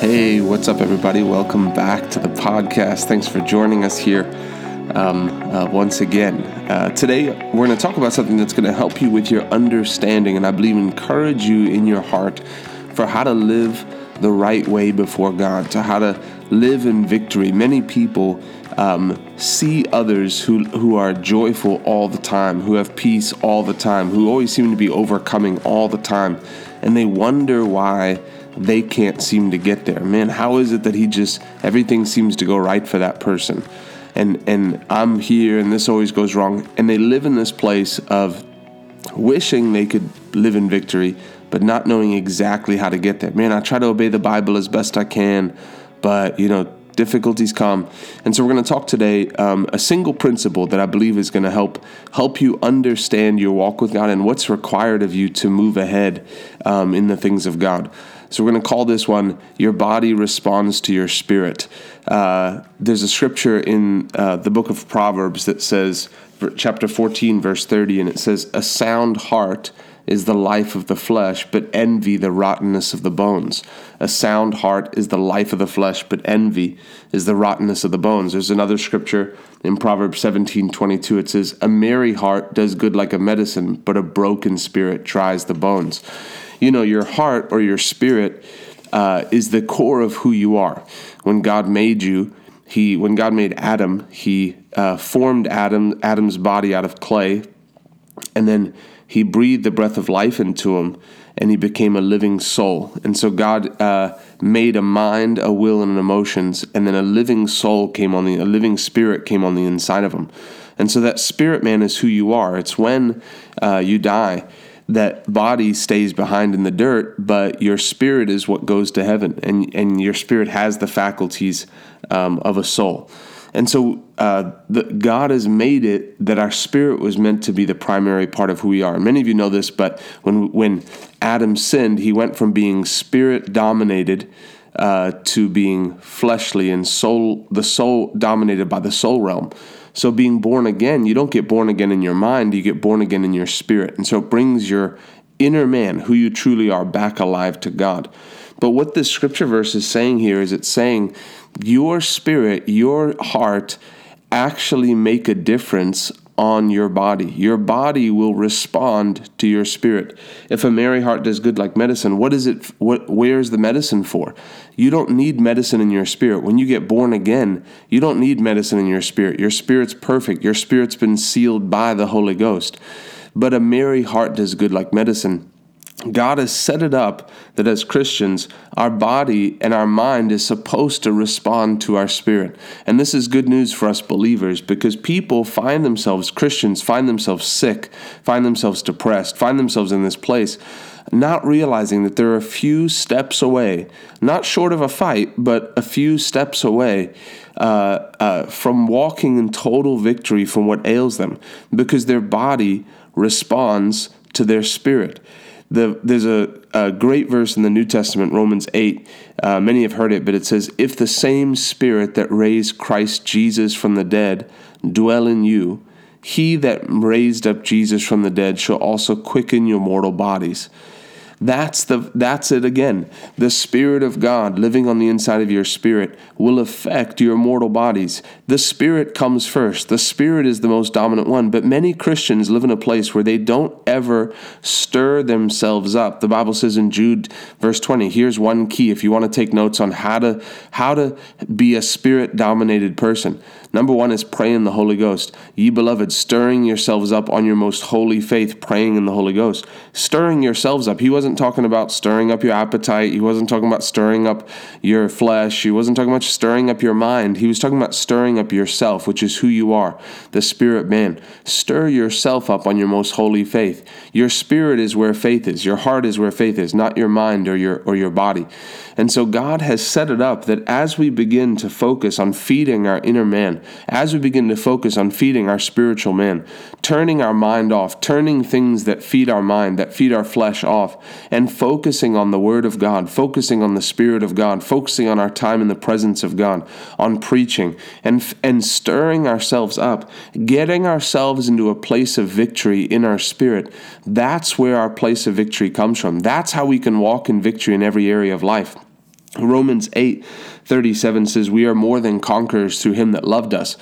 Hey, what's up, everybody? Welcome back to the podcast. Thanks for joining us here um, uh, once again. Uh, today, we're going to talk about something that's going to help you with your understanding and I believe encourage you in your heart for how to live the right way before God, to how to live in victory. Many people um, see others who, who are joyful all the time, who have peace all the time, who always seem to be overcoming all the time, and they wonder why they can't seem to get there. Man, how is it that he just everything seems to go right for that person? And and I'm here and this always goes wrong. And they live in this place of wishing they could live in victory, but not knowing exactly how to get there. Man, I try to obey the Bible as best I can, but you know, difficulties come. And so we're going to talk today um, a single principle that I believe is going to help help you understand your walk with God and what's required of you to move ahead um, in the things of God. So we're going to call this one "Your Body Responds to Your Spirit." Uh, there's a scripture in uh, the book of Proverbs that says, chapter 14, verse 30, and it says, "A sound heart." Is the life of the flesh, but envy the rottenness of the bones. A sound heart is the life of the flesh, but envy is the rottenness of the bones. There's another scripture in Proverbs 17 22. It says, A merry heart does good like a medicine, but a broken spirit tries the bones. You know, your heart or your spirit uh, is the core of who you are. When God made you, he when God made Adam, he uh, formed Adam Adam's body out of clay, and then he breathed the breath of life into him and he became a living soul. And so God uh, made a mind, a will, and an emotions, and then a living soul came on the, a living spirit came on the inside of him. And so that spirit man is who you are. It's when uh, you die that body stays behind in the dirt, but your spirit is what goes to heaven, and and your spirit has the faculties um, of a soul. And so uh, the, God has made it that our spirit was meant to be the primary part of who we are. Many of you know this, but when when Adam sinned, he went from being spirit dominated uh, to being fleshly and soul, the soul dominated by the soul realm. So being born again, you don't get born again in your mind, you get born again in your spirit. And so it brings your inner man, who you truly are, back alive to God. But what this scripture verse is saying here is it's saying your spirit, your heart actually make a difference on your body. Your body will respond to your spirit. If a merry heart does good like medicine, what is it what where's the medicine for? You don't need medicine in your spirit. When you get born again, you don't need medicine in your spirit. Your spirit's perfect. Your spirit's been sealed by the Holy Ghost. But a merry heart does good like medicine. God has set it up that as Christians, our body and our mind is supposed to respond to our spirit. And this is good news for us believers because people find themselves, Christians find themselves sick, find themselves depressed, find themselves in this place, not realizing that they're a few steps away, not short of a fight, but a few steps away uh, uh, from walking in total victory from what ails them because their body responds to their spirit. The, there's a, a, great verse in the New Testament, Romans 8. Uh, many have heard it, but it says, If the same Spirit that raised Christ Jesus from the dead dwell in you, he that raised up Jesus from the dead shall also quicken your mortal bodies. That's the that's it again. The spirit of God living on the inside of your spirit will affect your mortal bodies. The spirit comes first. The spirit is the most dominant one, but many Christians live in a place where they don't ever stir themselves up. The Bible says in Jude verse 20, here's one key if you want to take notes on how to how to be a spirit dominated person. Number 1 is pray in the Holy Ghost. Ye beloved, stirring yourselves up on your most holy faith, praying in the Holy Ghost. Stirring yourselves up. He wasn't wasn't talking about stirring up your appetite. He wasn't talking about stirring up your flesh. He wasn't talking about stirring up your mind. He was talking about stirring up yourself, which is who you are, the spirit man. Stir yourself up on your most holy faith. Your spirit is where faith is. Your heart is where faith is, not your mind or your or your body. And so God has set it up that as we begin to focus on feeding our inner man, as we begin to focus on feeding our spiritual man, turning our mind off, turning things that feed our mind, that feed our flesh off, and focusing on the Word of God, focusing on the Spirit of God, focusing on our time in the presence of God, on preaching, and, and stirring ourselves up, getting ourselves into a place of victory in our spirit, that's where our place of victory comes from. That's how we can walk in victory in every area of life. Romans 8 37 says, We are more than conquerors through him that loved us.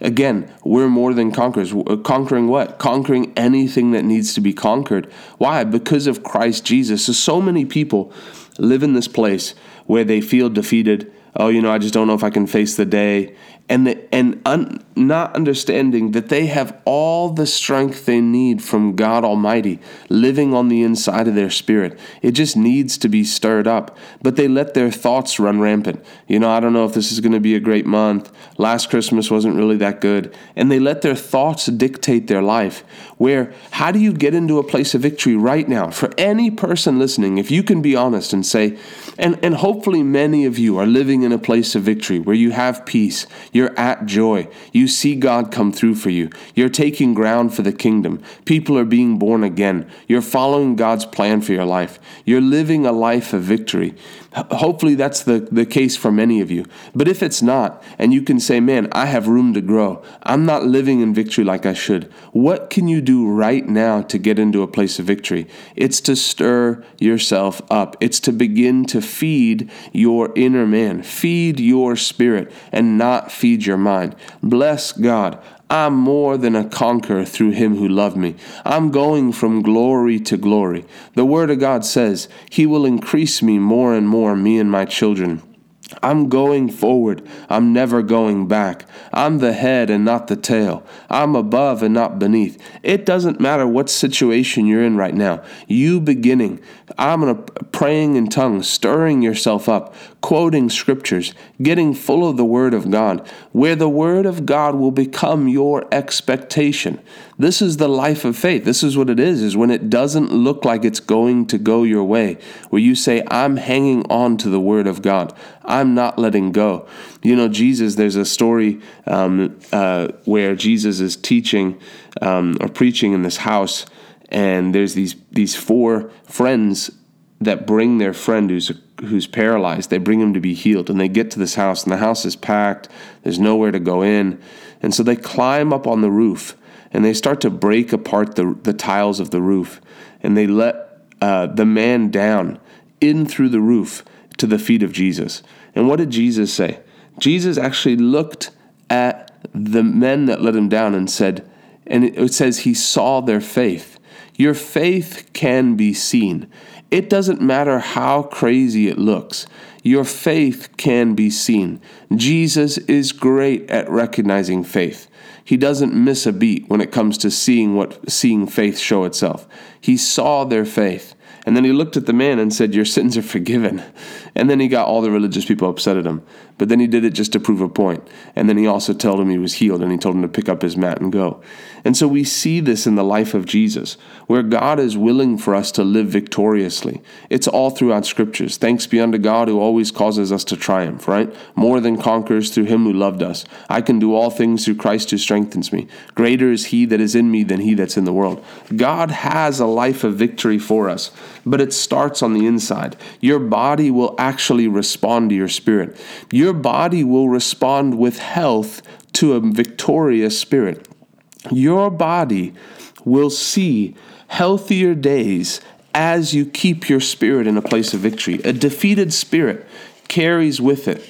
Again, we're more than conquerors. Uh, conquering what? Conquering anything that needs to be conquered. Why? Because of Christ Jesus. So, so many people live in this place where they feel defeated. Oh, you know, I just don't know if I can face the day and the, and un, not understanding that they have all the strength they need from God Almighty living on the inside of their spirit. It just needs to be stirred up, but they let their thoughts run rampant. You know, I don't know if this is going to be a great month. Last Christmas wasn't really that good, and they let their thoughts dictate their life. Where how do you get into a place of victory right now? For any person listening, if you can be honest and say, and and hopefully many of you are living in a place of victory where you have peace. You're at joy. You see God come through for you. You're taking ground for the kingdom. People are being born again. You're following God's plan for your life. You're living a life of victory. Hopefully, that's the, the case for many of you. But if it's not, and you can say, man, I have room to grow, I'm not living in victory like I should, what can you do right now to get into a place of victory? It's to stir yourself up, it's to begin to feed your inner man, feed your spirit, and not feed your mind. Bless God. I'm more than a conqueror through him who loved me. I'm going from glory to glory. The Word of God says, He will increase me more and more, me and my children. I'm going forward. I'm never going back. I'm the head and not the tail. I'm above and not beneath. It doesn't matter what situation you're in right now. You beginning, I'm praying in tongues, stirring yourself up, quoting scriptures, getting full of the word of God, where the word of God will become your expectation. This is the life of faith. This is what it is, is when it doesn't look like it's going to go your way, where you say, I'm hanging on to the word of God. I'm not letting go. You know, Jesus, there's a story um, uh, where Jesus is teaching um, or preaching in this house, and there's these, these four friends that bring their friend who's who's paralyzed. They bring him to be healed, and they get to this house, and the house is packed. There's nowhere to go in, and so they climb up on the roof and they start to break apart the, the tiles of the roof and they let uh, the man down in through the roof to the feet of Jesus. And what did Jesus say? Jesus actually looked at the men that let him down and said, and it says he saw their faith. Your faith can be seen. It doesn't matter how crazy it looks. Your faith can be seen. Jesus is great at recognizing faith. He doesn't miss a beat when it comes to seeing what seeing faith show itself. He saw their faith. And then he looked at the man and said, Your sins are forgiven. And then he got all the religious people upset at him. But then he did it just to prove a point. And then he also told him he was healed and he told him to pick up his mat and go. And so we see this in the life of Jesus, where God is willing for us to live victoriously. It's all throughout scriptures. Thanks be unto God who always causes us to triumph, right? More than conquerors through him who loved us. I can do all things through Christ who strengthens me. Greater is he that is in me than he that's in the world. God has a life of victory for us, but it starts on the inside. Your body will actually respond to your spirit. Your body will respond with health to a victorious spirit. Your body will see healthier days as you keep your spirit in a place of victory. A defeated spirit carries with it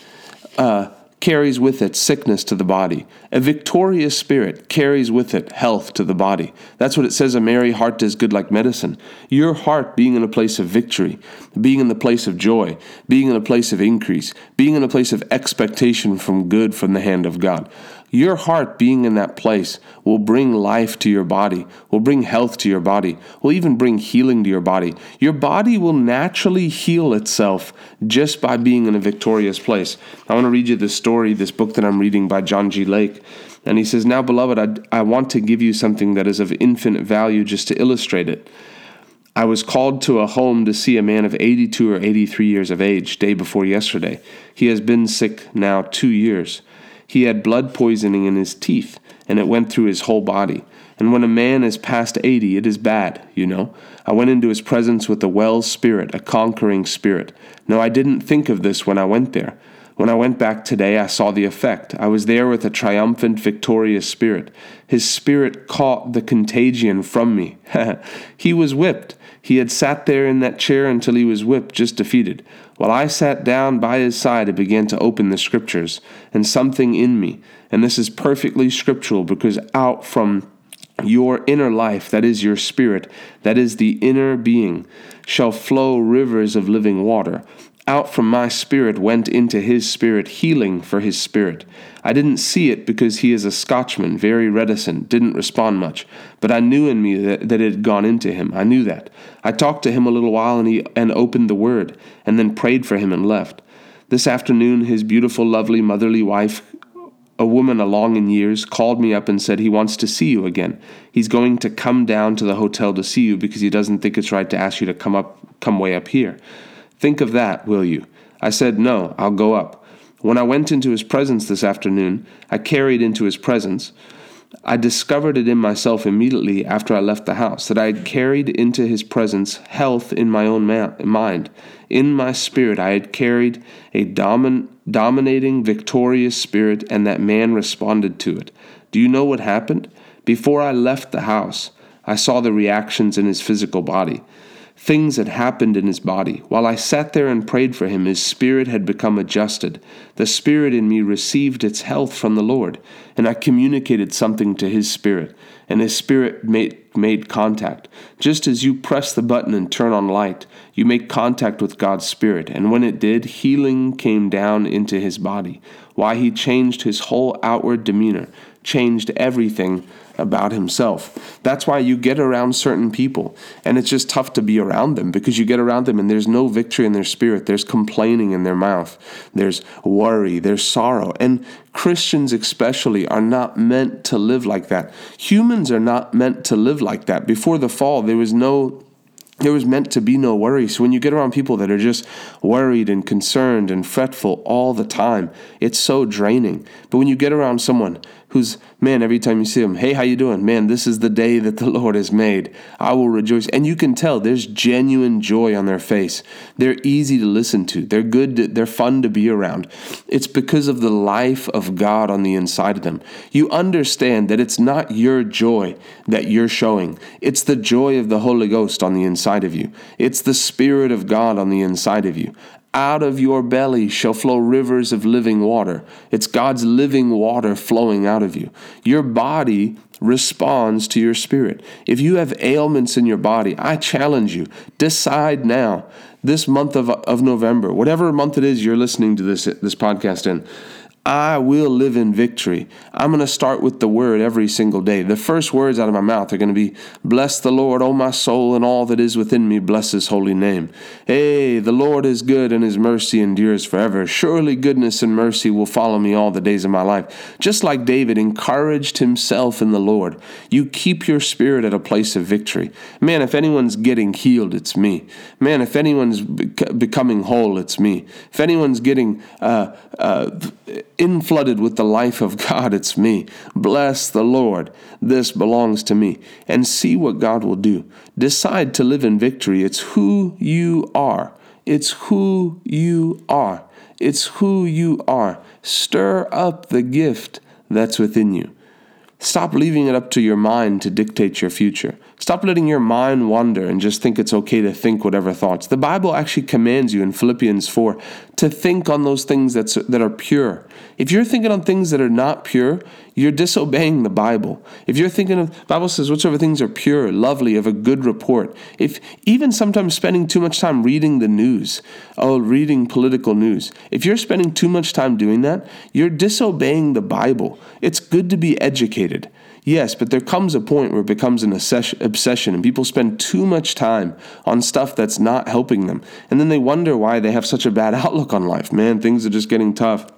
uh, carries with it sickness to the body. A victorious spirit carries with it health to the body. That's what it says a merry heart does good like medicine. Your heart being in a place of victory, being in the place of joy, being in a place of increase, being in a place of expectation from good from the hand of God. Your heart being in that place will bring life to your body, will bring health to your body, will even bring healing to your body. Your body will naturally heal itself just by being in a victorious place. I want to read you this story, this book that I'm reading by John G. Lake. And he says, Now, beloved, I, I want to give you something that is of infinite value just to illustrate it. I was called to a home to see a man of 82 or 83 years of age day before yesterday. He has been sick now two years. He had blood poisoning in his teeth, and it went through his whole body. And when a man is past 80, it is bad, you know. I went into his presence with a well spirit, a conquering spirit. No, I didn't think of this when I went there. When I went back today, I saw the effect. I was there with a triumphant, victorious spirit. His spirit caught the contagion from me. he was whipped. He had sat there in that chair until he was whipped, just defeated. While I sat down by his side and began to open the scriptures, and something in me, and this is perfectly scriptural because out from your inner life, that is your spirit, that is the inner being, shall flow rivers of living water. Out from my spirit went into his spirit healing for his spirit. I didn't see it because he is a Scotchman, very reticent, didn't respond much. But I knew in me that, that it had gone into him. I knew that. I talked to him a little while and he and opened the word, and then prayed for him and left. This afternoon, his beautiful, lovely, motherly wife a woman along in years called me up and said he wants to see you again. He's going to come down to the hotel to see you because he doesn't think it's right to ask you to come up come way up here. Think of that, will you? I said, "No, I'll go up." When I went into his presence this afternoon, I carried into his presence I discovered it in myself immediately after I left the house that I had carried into his presence health in my own ma- mind. In my spirit, I had carried a domin- dominating, victorious spirit, and that man responded to it. Do you know what happened? Before I left the house, I saw the reactions in his physical body. Things had happened in his body. While I sat there and prayed for him, his spirit had become adjusted. The spirit in me received its health from the Lord, and I communicated something to his spirit, and his spirit made, made contact. Just as you press the button and turn on light, you make contact with God's spirit, and when it did, healing came down into his body. Why he changed his whole outward demeanor, changed everything about himself. That's why you get around certain people and it's just tough to be around them because you get around them and there's no victory in their spirit. There's complaining in their mouth. There's worry. There's sorrow. And Christians, especially, are not meant to live like that. Humans are not meant to live like that. Before the fall, there was no there was meant to be no worry. So when you get around people that are just worried and concerned and fretful all the time, it's so draining. But when you get around someone who's man every time you see him hey how you doing? Man this is the day that the lord has made. I will rejoice. And you can tell there's genuine joy on their face. They're easy to listen to. They're good to, they're fun to be around. It's because of the life of god on the inside of them. You understand that it's not your joy that you're showing. It's the joy of the holy ghost on the inside of you. It's the spirit of god on the inside of you out of your belly shall flow rivers of living water. It's God's living water flowing out of you. Your body responds to your spirit. If you have ailments in your body, I challenge you, decide now, this month of, of November, whatever month it is you're listening to this, this podcast in, I will live in victory. I'm going to start with the word every single day. The first words out of my mouth are going to be, Bless the Lord, O my soul, and all that is within me, bless his holy name. Hey, the Lord is good, and his mercy endures forever. Surely goodness and mercy will follow me all the days of my life. Just like David encouraged himself in the Lord, you keep your spirit at a place of victory. Man, if anyone's getting healed, it's me. Man, if anyone's becoming whole, it's me. If anyone's getting uh, uh, in flooded with the life of God, it's me. Bless the Lord. This belongs to me. And see what God will do. Decide to live in victory. It's who you are. It's who you are. It's who you are. Stir up the gift that's within you. Stop leaving it up to your mind to dictate your future. Stop letting your mind wander and just think it's okay to think whatever thoughts. The Bible actually commands you in Philippians 4 to think on those things that's, that are pure. If you're thinking on things that are not pure, you're disobeying the Bible. If you're thinking of Bible says whatsoever things are pure, lovely, of a good report. If even sometimes spending too much time reading the news, oh, reading political news. If you're spending too much time doing that, you're disobeying the Bible. It's good to be educated. Yes, but there comes a point where it becomes an obsession and people spend too much time on stuff that's not helping them. And then they wonder why they have such a bad outlook on life. Man, things are just getting tough.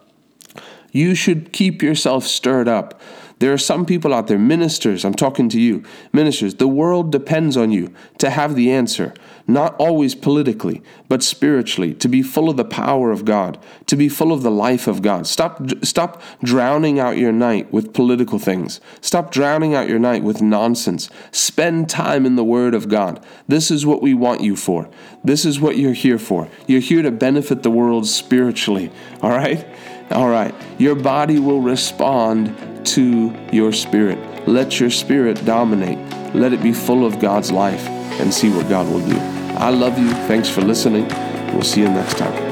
You should keep yourself stirred up. There are some people out there, ministers, I'm talking to you, ministers, the world depends on you to have the answer, not always politically, but spiritually, to be full of the power of God, to be full of the life of God. Stop, stop drowning out your night with political things. Stop drowning out your night with nonsense. Spend time in the Word of God. This is what we want you for. This is what you're here for. You're here to benefit the world spiritually, all right? All right. Your body will respond to your spirit. Let your spirit dominate. Let it be full of God's life. and see what God will do. I love you. Thanks for listening. We'll see you next time.